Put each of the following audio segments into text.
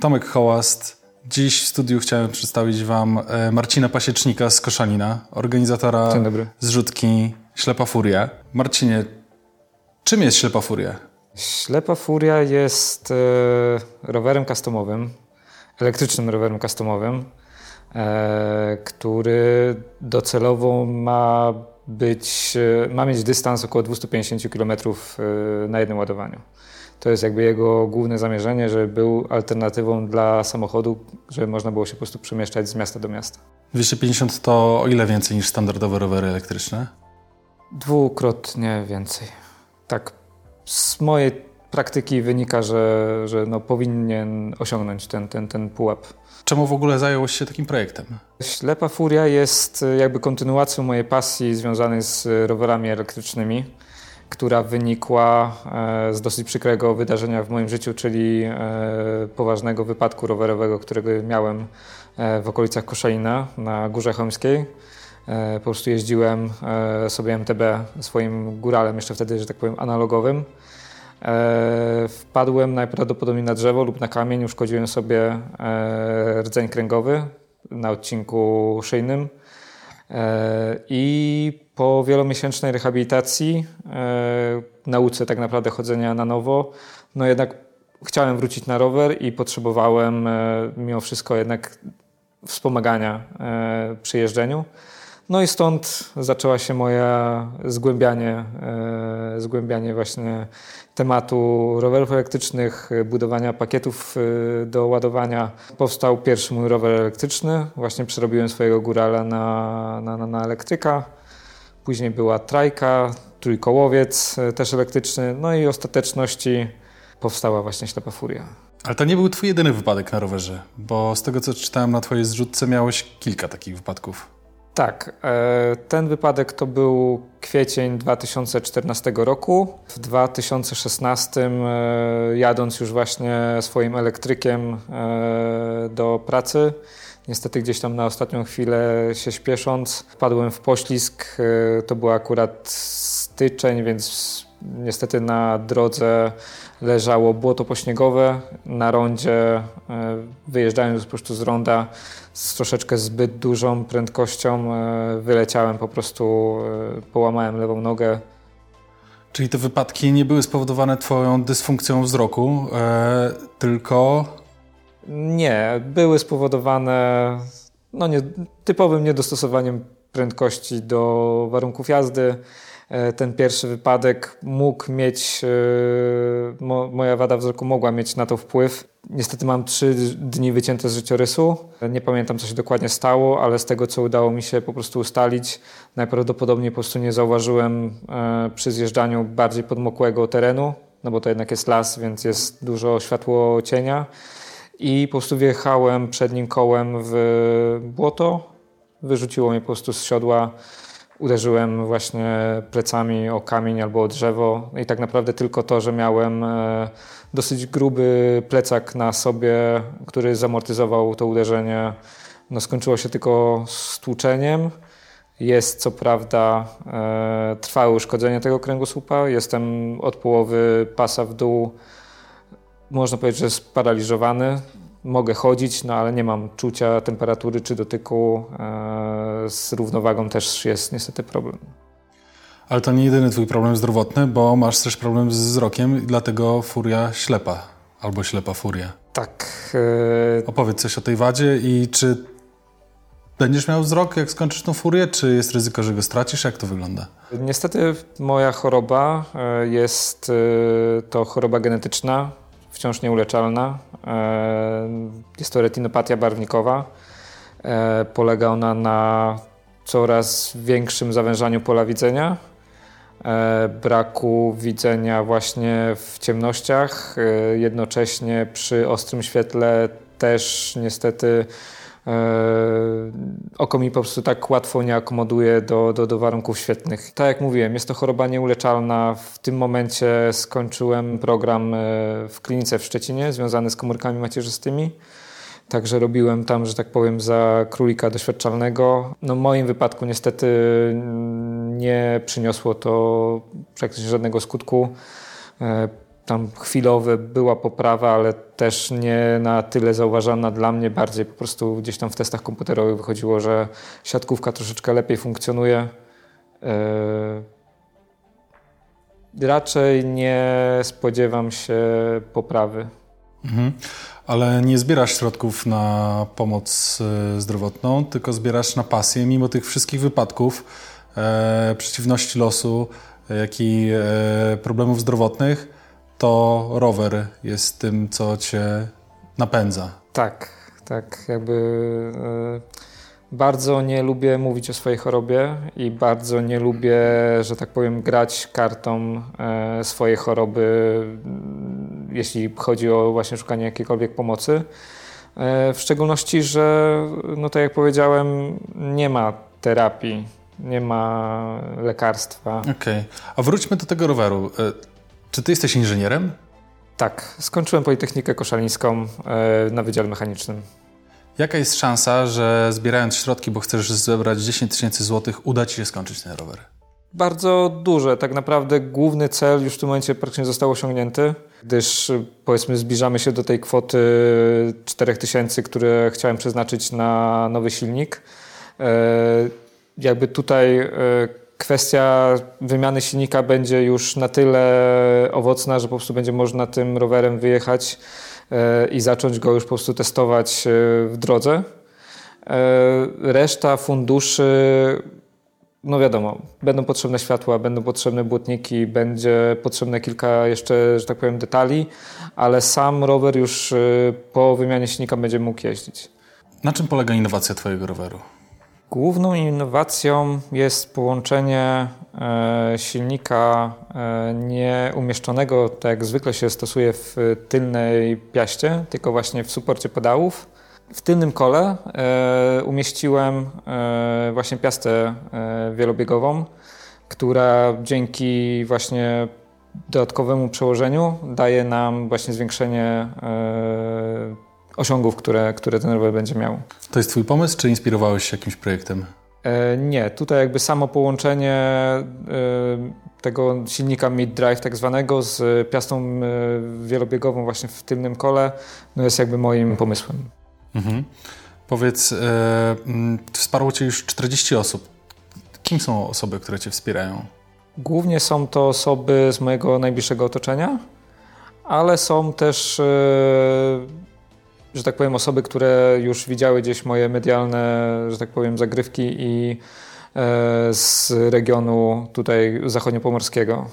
Tomek Hołast. Dziś w studiu chciałem przedstawić Wam e, Marcina Pasiecznika z Koszalina, organizatora zrzutki Ślepa Furia. Marcinie, czym jest Ślepa Furia? Ślepa Furia jest e, rowerem customowym, elektrycznym rowerem customowym, e, który docelowo ma być, ma mieć dystans około 250 km na jednym ładowaniu. To jest jakby jego główne zamierzenie, żeby był alternatywą dla samochodu, żeby można było się po prostu przemieszczać z miasta do miasta. 250 to o ile więcej niż standardowe rowery elektryczne? Dwukrotnie więcej. Tak, z mojej praktyki wynika, że, że no powinien osiągnąć ten, ten, ten pułap. Czemu w ogóle zająłeś się takim projektem? Ślepa Furia jest jakby kontynuacją mojej pasji związanej z rowerami elektrycznymi która wynikła e, z dosyć przykrego wydarzenia w moim życiu, czyli e, poważnego wypadku rowerowego, którego miałem e, w okolicach Koszalina na Górze Chełmskiej. Po prostu jeździłem sobie MTB swoim góralem, jeszcze wtedy, że tak powiem, analogowym. Wpadłem najprawdopodobniej na drzewo lub na kamień, uszkodziłem sobie rdzeń kręgowy na odcinku szyjnym. I po wielomiesięcznej rehabilitacji, e, nauce tak naprawdę chodzenia na nowo, no jednak chciałem wrócić na rower i potrzebowałem e, mimo wszystko jednak wspomagania e, przy jeżdżeniu. No i stąd zaczęła się moja zgłębianie, e, zgłębianie właśnie tematu rowerów elektrycznych, budowania pakietów e, do ładowania. Powstał pierwszy mój rower elektryczny. Właśnie przerobiłem swojego górala na, na, na elektryka. Później była trajka, trójkołowiec e, też elektryczny. No i ostateczności powstała właśnie ślepa furia. Ale to nie był twój jedyny wypadek na rowerze, bo z tego co czytałem na twojej zrzutce miałeś kilka takich wypadków. Tak, e, ten wypadek to był kwiecień 2014 roku. W 2016 e, jadąc już właśnie swoim elektrykiem e, do pracy, niestety gdzieś tam na ostatnią chwilę się śpiesząc, wpadłem w poślizg. To był akurat styczeń, więc niestety na drodze leżało błoto pośniegowe. Na rondzie, wyjeżdżając po prostu z ronda, z troszeczkę zbyt dużą prędkością e, wyleciałem, po prostu e, połamałem lewą nogę. Czyli te wypadki nie były spowodowane Twoją dysfunkcją wzroku, e, tylko. Nie, były spowodowane no nie, typowym niedostosowaniem prędkości do warunków jazdy. E, ten pierwszy wypadek mógł mieć, e, moja wada wzroku mogła mieć na to wpływ. Niestety mam trzy dni wycięte z życiorysu. Nie pamiętam, co się dokładnie stało, ale z tego, co udało mi się po prostu ustalić, najprawdopodobniej po prostu nie zauważyłem e, przy zjeżdżaniu bardziej podmokłego terenu, no bo to jednak jest las, więc jest dużo światło cienia. I po prostu wjechałem przednim kołem w błoto, wyrzuciło mnie po prostu z siodła uderzyłem właśnie plecami o kamień albo o drzewo i tak naprawdę tylko to, że miałem e, dosyć gruby plecak na sobie, który zamortyzował to uderzenie, no skończyło się tylko stłuczeniem. Jest co prawda e, trwałe uszkodzenie tego kręgosłupa. Jestem od połowy pasa w dół, można powiedzieć, że sparaliżowany mogę chodzić, no ale nie mam czucia temperatury czy dotyku. E, z równowagą też jest niestety problem. Ale to nie jedyny twój problem zdrowotny, bo masz też problem z wzrokiem i dlatego furia ślepa albo ślepa furia. Tak. E... Opowiedz coś o tej wadzie i czy będziesz miał wzrok, jak skończysz tą furię, czy jest ryzyko, że go stracisz? Jak to wygląda? Niestety moja choroba e, jest e, to choroba genetyczna wciąż nieuleczalna. Jest to retinopatia barwnikowa. E, polega ona na coraz większym zawężaniu pola widzenia, e, braku widzenia właśnie w ciemnościach, jednocześnie przy ostrym świetle też niestety E, oko mi po prostu tak łatwo nie akomoduje do, do, do warunków świetnych. Tak jak mówiłem, jest to choroba nieuleczalna. W tym momencie skończyłem program e, w klinice w Szczecinie związany z komórkami macierzystymi. Także robiłem tam, że tak powiem, za królika doświadczalnego. No w moim wypadku niestety nie przyniosło to praktycznie żadnego skutku. E, tam chwilowe była poprawa, ale też nie na tyle zauważalna dla mnie. Bardziej po prostu gdzieś tam w testach komputerowych wychodziło, że siatkówka troszeczkę lepiej funkcjonuje. Yy, raczej nie spodziewam się poprawy. Mhm. Ale nie zbierasz środków na pomoc e, zdrowotną, tylko zbierasz na pasję, mimo tych wszystkich wypadków, e, przeciwności losu, jak i e, problemów zdrowotnych, to rower jest tym, co cię napędza. Tak, tak, jakby. E, bardzo nie lubię mówić o swojej chorobie i bardzo nie lubię, że tak powiem, grać kartą e, swojej choroby, jeśli chodzi o właśnie szukanie jakiejkolwiek pomocy. E, w szczególności, że, no tak jak powiedziałem, nie ma terapii, nie ma lekarstwa. Okej, okay. a wróćmy do tego roweru. E, czy ty jesteś inżynierem? Tak, skończyłem Politechnikę Koszalińską na Wydziale Mechanicznym. Jaka jest szansa, że zbierając środki, bo chcesz zebrać 10 tysięcy złotych, uda Ci się skończyć ten rower? Bardzo duże. Tak naprawdę główny cel już w tym momencie praktycznie został osiągnięty, gdyż powiedzmy zbliżamy się do tej kwoty 4000, które chciałem przeznaczyć na nowy silnik. E, jakby tutaj e, kwestia wymiany silnika będzie już na tyle owocna, że po prostu będzie można tym rowerem wyjechać E, i zacząć go już po prostu testować w drodze. Reszta funduszy, no wiadomo, będą potrzebne światła, będą potrzebne błotniki, będzie potrzebne kilka jeszcze, że tak powiem, detali, ale sam rower już po wymianie silnika będzie mógł jeździć. Na czym polega innowacja Twojego roweru? Główną innowacją jest połączenie e, silnika e, nie umieszczonego, tak jak zwykle się stosuje w tylnej piaście, tylko właśnie w suporcie pedałów. W tylnym kole e, umieściłem właśnie piastę wielobiegową, która dzięki właśnie dodatkowemu przełożeniu daje nam właśnie zwiększenie osiągów, które, które ten rower będzie miał. To jest Twój pomysł, czy inspirowałeś się jakimś projektem? E, nie, tutaj jakby samo połączenie e, tego silnika mid-drive tak zwanego z piastą e, wielobiegową właśnie w tylnym kole no jest jakby moim pomysłem. Mhm. Powiedz, e, wsparło Cię już 40 osób. Kim są osoby, które Cię wspierają? Głównie są to osoby z mojego najbliższego otoczenia, ale są też e, że tak powiem, osoby, które już widziały gdzieś moje medialne, że tak powiem, zagrywki i e, z regionu tutaj zachodniopomorskiego.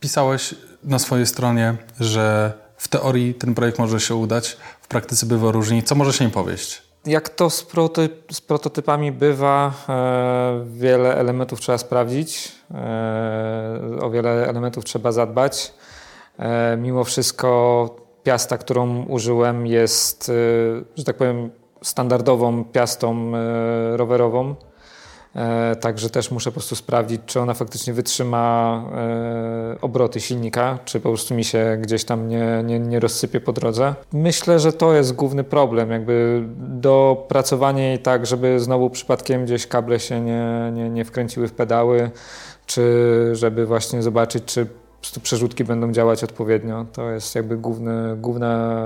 Pisałeś na swojej stronie, że w teorii ten projekt może się udać, w praktyce bywa różnie. Co może się im powieść? Jak to z, z prototypami bywa, e, wiele elementów trzeba sprawdzić, e, o wiele elementów trzeba zadbać. E, mimo wszystko piasta, którą użyłem, jest, y, że tak powiem, standardową piastą y, rowerową. E, także też muszę po prostu sprawdzić, czy ona faktycznie wytrzyma e, obroty silnika, czy po prostu mi się gdzieś tam nie, nie, nie rozsypie po drodze. Myślę, że to jest główny problem, jakby dopracowanie jej tak, żeby znowu przypadkiem gdzieś kable się nie, nie, nie wkręciły w pedały, czy żeby właśnie zobaczyć, czy prostu przerzutki będą działać odpowiednio. To jest jakby główny, główna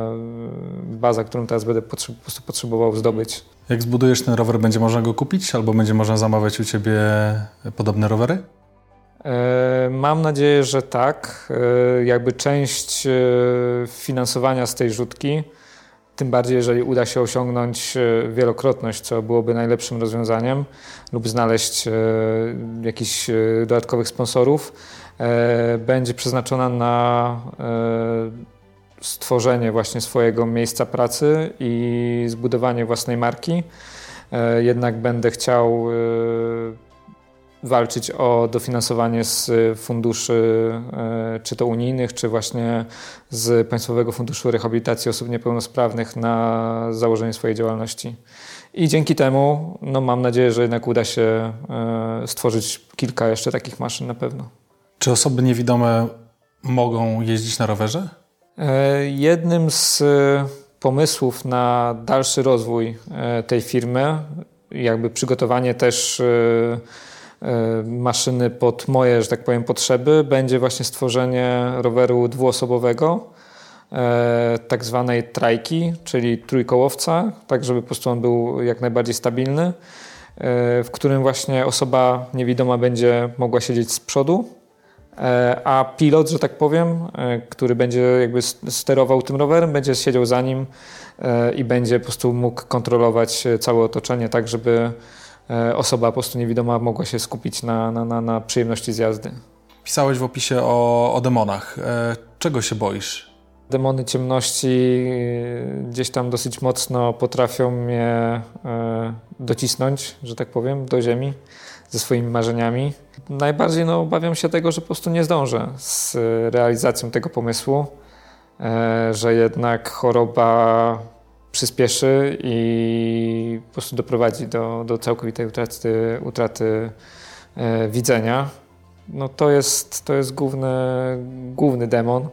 baza, którą teraz będę po prostu potrzebował zdobyć. Jak zbudujesz ten rower, będzie można go kupić albo będzie można zamawiać u Ciebie podobne rowery? E, mam nadzieję, że tak. E, jakby część e, finansowania z tej rzutki, tym bardziej jeżeli uda się osiągnąć wielokrotność, co byłoby najlepszym rozwiązaniem, lub znaleźć jakichś dodatkowych sponsorów, będzie przeznaczona na e, stworzenie właśnie swojego miejsca pracy i zbudowanie własnej marki. E, jednak będę chciał walczyć o dofinansowanie z funduszy, czy to unijnych, czy właśnie z Państwowego Funduszu Rehabilitacji Osób Niepełnosprawnych na założenie swojej działalności. I dzięki temu no, mam nadzieję, że jednak uda się stworzyć kilka jeszcze takich maszyn na pewno. Czy osoby niewidome mogą jeździć na rowerze? E, jednym z e, pomysłów na dalszy rozwój e, tej firmy, jakby przygotowanie też maszyny pod moje, że tak powiem, potrzeby będzie właśnie stworzenie roweru dwuosobowego, tak zwanej trajki, czyli trójkołowca, tak żeby po prostu on był jak najbardziej stabilny, w którym właśnie osoba niewidoma będzie mogła siedzieć z przodu, a pilot, że tak powiem, e, który będzie jakby sterował tym rowerem, będzie siedział za nim e, i będzie po prostu mógł kontrolować całe otoczenie tak, żeby osoba po prostu niewidoma mogła się skupić na, na, na, na przyjemności z jazdy. Pisałeś w opisie o, o demonach. Czego się boisz? Demony ciemności gdzieś tam dosyć mocno potrafią mnie docisnąć, że tak powiem, do ziemi ze swoimi marzeniami. Najbardziej no, obawiam się tego, że po prostu nie zdążę z realizacją tego pomysłu, e, że jednak choroba przyspieszy i po prostu doprowadzi do, do całkowitej utraty, utraty e, widzenia. No to jest, to jest główny, główny demon.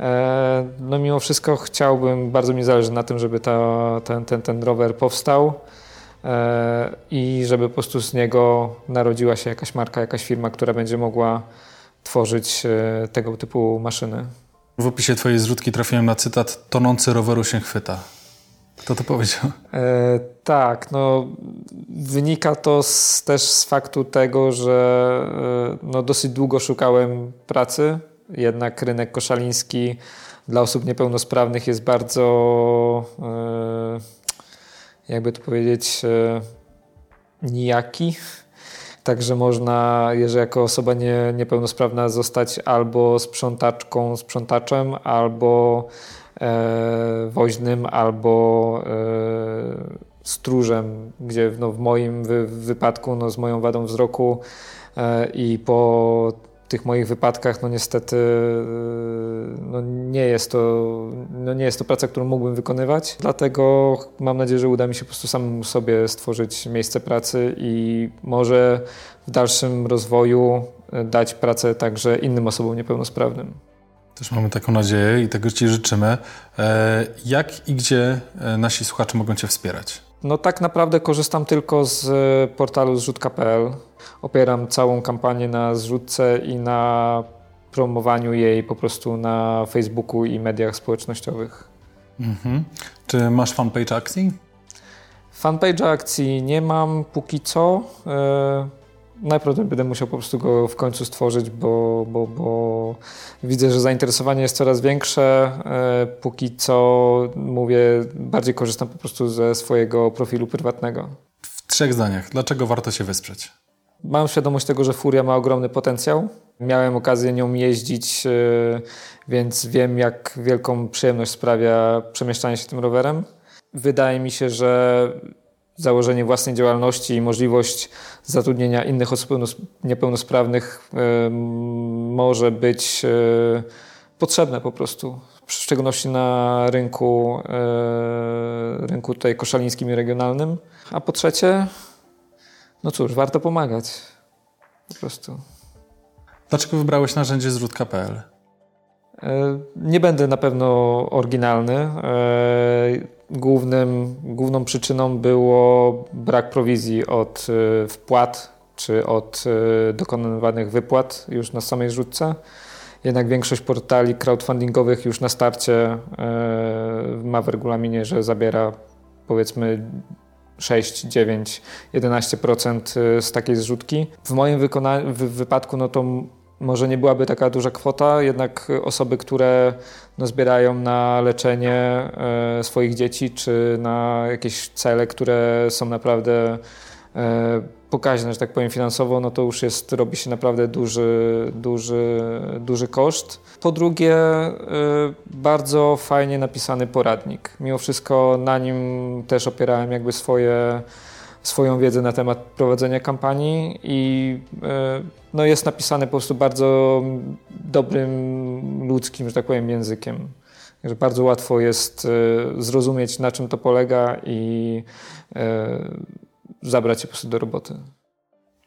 E, no mimo wszystko chciałbym, bardzo mi zależy na tym, żeby ta, ten, ten, ten rower powstał i żeby po prostu z niego narodziła się jakaś marka, jakaś firma, która będzie mogła tworzyć e, tego typu maszyny. W opisie Twojej zrzutki trafiłem na cytat tonący roweru się chwyta. Kto to powiedział? E, tak, no wynika to z, też z faktu tego, że e, no, dosyć długo szukałem pracy. Jednak rynek koszaliński dla osób niepełnosprawnych jest bardzo e, jakby to powiedzieć, e, nijaki. Także można, jeżeli jako osoba nie, niepełnosprawna, zostać albo sprzątaczką, sprzątaczem, albo e, woźnym, albo e, stróżem, gdzie no, w moim wy, wypadku, no, z moją wadą wzroku e, i po tych moich wypadkach, no niestety yy, no nie, jest to, no nie jest to praca, którą mógłbym wykonywać. Dlatego mam nadzieję, że uda mi się po prostu samemu sobie stworzyć miejsce pracy i może w dalszym rozwoju yy, dać pracę także innym osobom niepełnosprawnym. Też mamy taką nadzieję i tego Ci życzymy. E, jak i gdzie e, nasi słuchacze mogą Cię wspierać? No tak naprawdę korzystam tylko z e, portalu zrzutka.pl. Opieram całą kampanię na zrzutce i na promowaniu jej po prostu na Facebooku i mediach społecznościowych. Mhm. Czy masz fanpage akcji? Fanpage akcji nie mam póki co. E, najprawdopodobniej będę musiał po prostu go w końcu stworzyć, bo, bo, bo widzę, że zainteresowanie jest coraz większe. E, póki co mówię, bardziej korzystam po prostu ze swojego profilu prywatnego. W trzech zdaniach, dlaczego warto się wesprzeć? Mam świadomość tego, że Furia ma ogromny potencjał. Miałem okazję nią jeździć, e, więc wiem, jak wielką przyjemność sprawia przemieszczanie się tym rowerem. Wydaje mi się, że założenie własnej działalności i możliwość zatrudnienia innych osób niepełnosprawnych może być e, potrzebne po prostu, w szczególności na rynku, e, rynku tutaj koszalińskim i regionalnym. A po trzecie, no cóż, warto pomagać po prostu. Dlaczego wybrałeś narzędzie zrzutka.pl? E, nie będę na pewno oryginalny głównym, główną przyczyną było brak prowizji od y, wpłat czy od dokonywanych wypłat już na samej rzutce. Jednak większość portali crowdfundingowych już na starcie ma w regulaminie, że zabiera powiedzmy 6, 9, 11% z takiej zrzutki. W moim wypadku no to może nie byłaby taka duża kwota, jednak osoby, które no, zbierają na leczenie e, swoich dzieci czy na jakieś cele, które są naprawdę e, pokaźne, że tak powiem, finansowo, no to już jest, robi się naprawdę duży, duży, duży koszt. Po drugie, e, bardzo fajnie napisany poradnik. Mimo wszystko na nim też opierałem jakby swoje swoją wiedzę na temat prowadzenia kampanii i e, no, jest napisane po prostu bardzo dobrym, ludzkim, że tak powiem, językiem. Także bardzo łatwo jest e, zrozumieć, na czym to polega i e, zabrać się po prostu do roboty.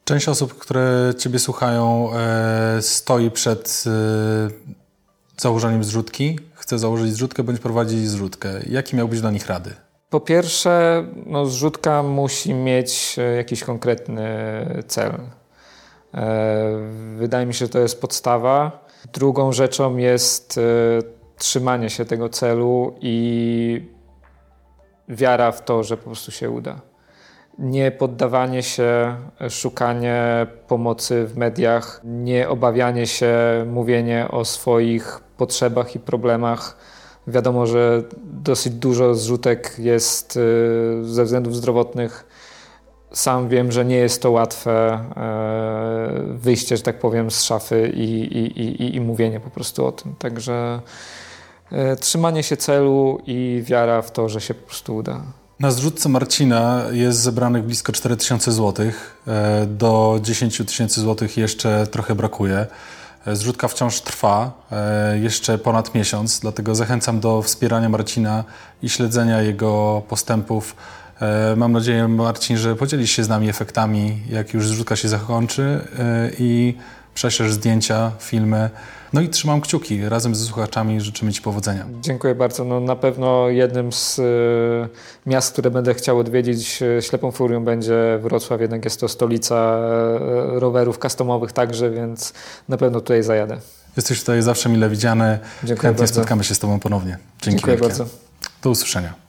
Część osób, które Ciebie słuchają, stoi przed założeniem zrzutki, chce założyć zrzutkę bądź prowadzić zrzutkę. Jakie miałbyś dla nich rady? Po pierwsze, no, zrzutka musi mieć e, jakiś konkretny cel. Wydaje mi się, że to jest podstawa. Drugą rzeczą jest trzymanie się tego celu i wiara w to, że po prostu się uda. Nie poddawanie się, szukanie pomocy w mediach, nie obawianie się, mówienie o swoich potrzebach i problemach. Wiadomo, że dosyć dużo zrzutek jest y, ze względów zdrowotnych. Sam wiem, że nie jest to łatwe e, wyjście, że tak powiem, z szafy i, i, i, i mówienie po prostu o tym. Także E, trzymanie się celu i wiara w to, że się po prostu uda. Na zrzutce Marcina jest zebranych blisko 4000 zł. E, do 10 tysięcy złotych jeszcze trochę brakuje. E, zrzutka wciąż trwa, jeszcze ponad miesiąc, dlatego zachęcam do wspierania Marcina i śledzenia jego postępów. Mam nadzieję, Marcin, że podzielisz się z nami efektami, jak już zrzutka się zakończy i prześlesz zdjęcia, filmy. No i trzymam kciuki. Razem ze słuchaczami życzymy Ci powodzenia. Dziękuję bardzo. No, na pewno jednym z y, miast, które będę chciał odwiedzić y, ślepą furią będzie Wrocław. Jednak jest to stolica y, rowerów customowych także, więc na pewno tutaj zajadę. Jesteś tutaj zawsze mile widziany. Dziękuję Chętnie bardzo. spotkamy się z Tobą ponownie. Dzięki Dziękuję wielkie. bardzo. Do usłyszenia.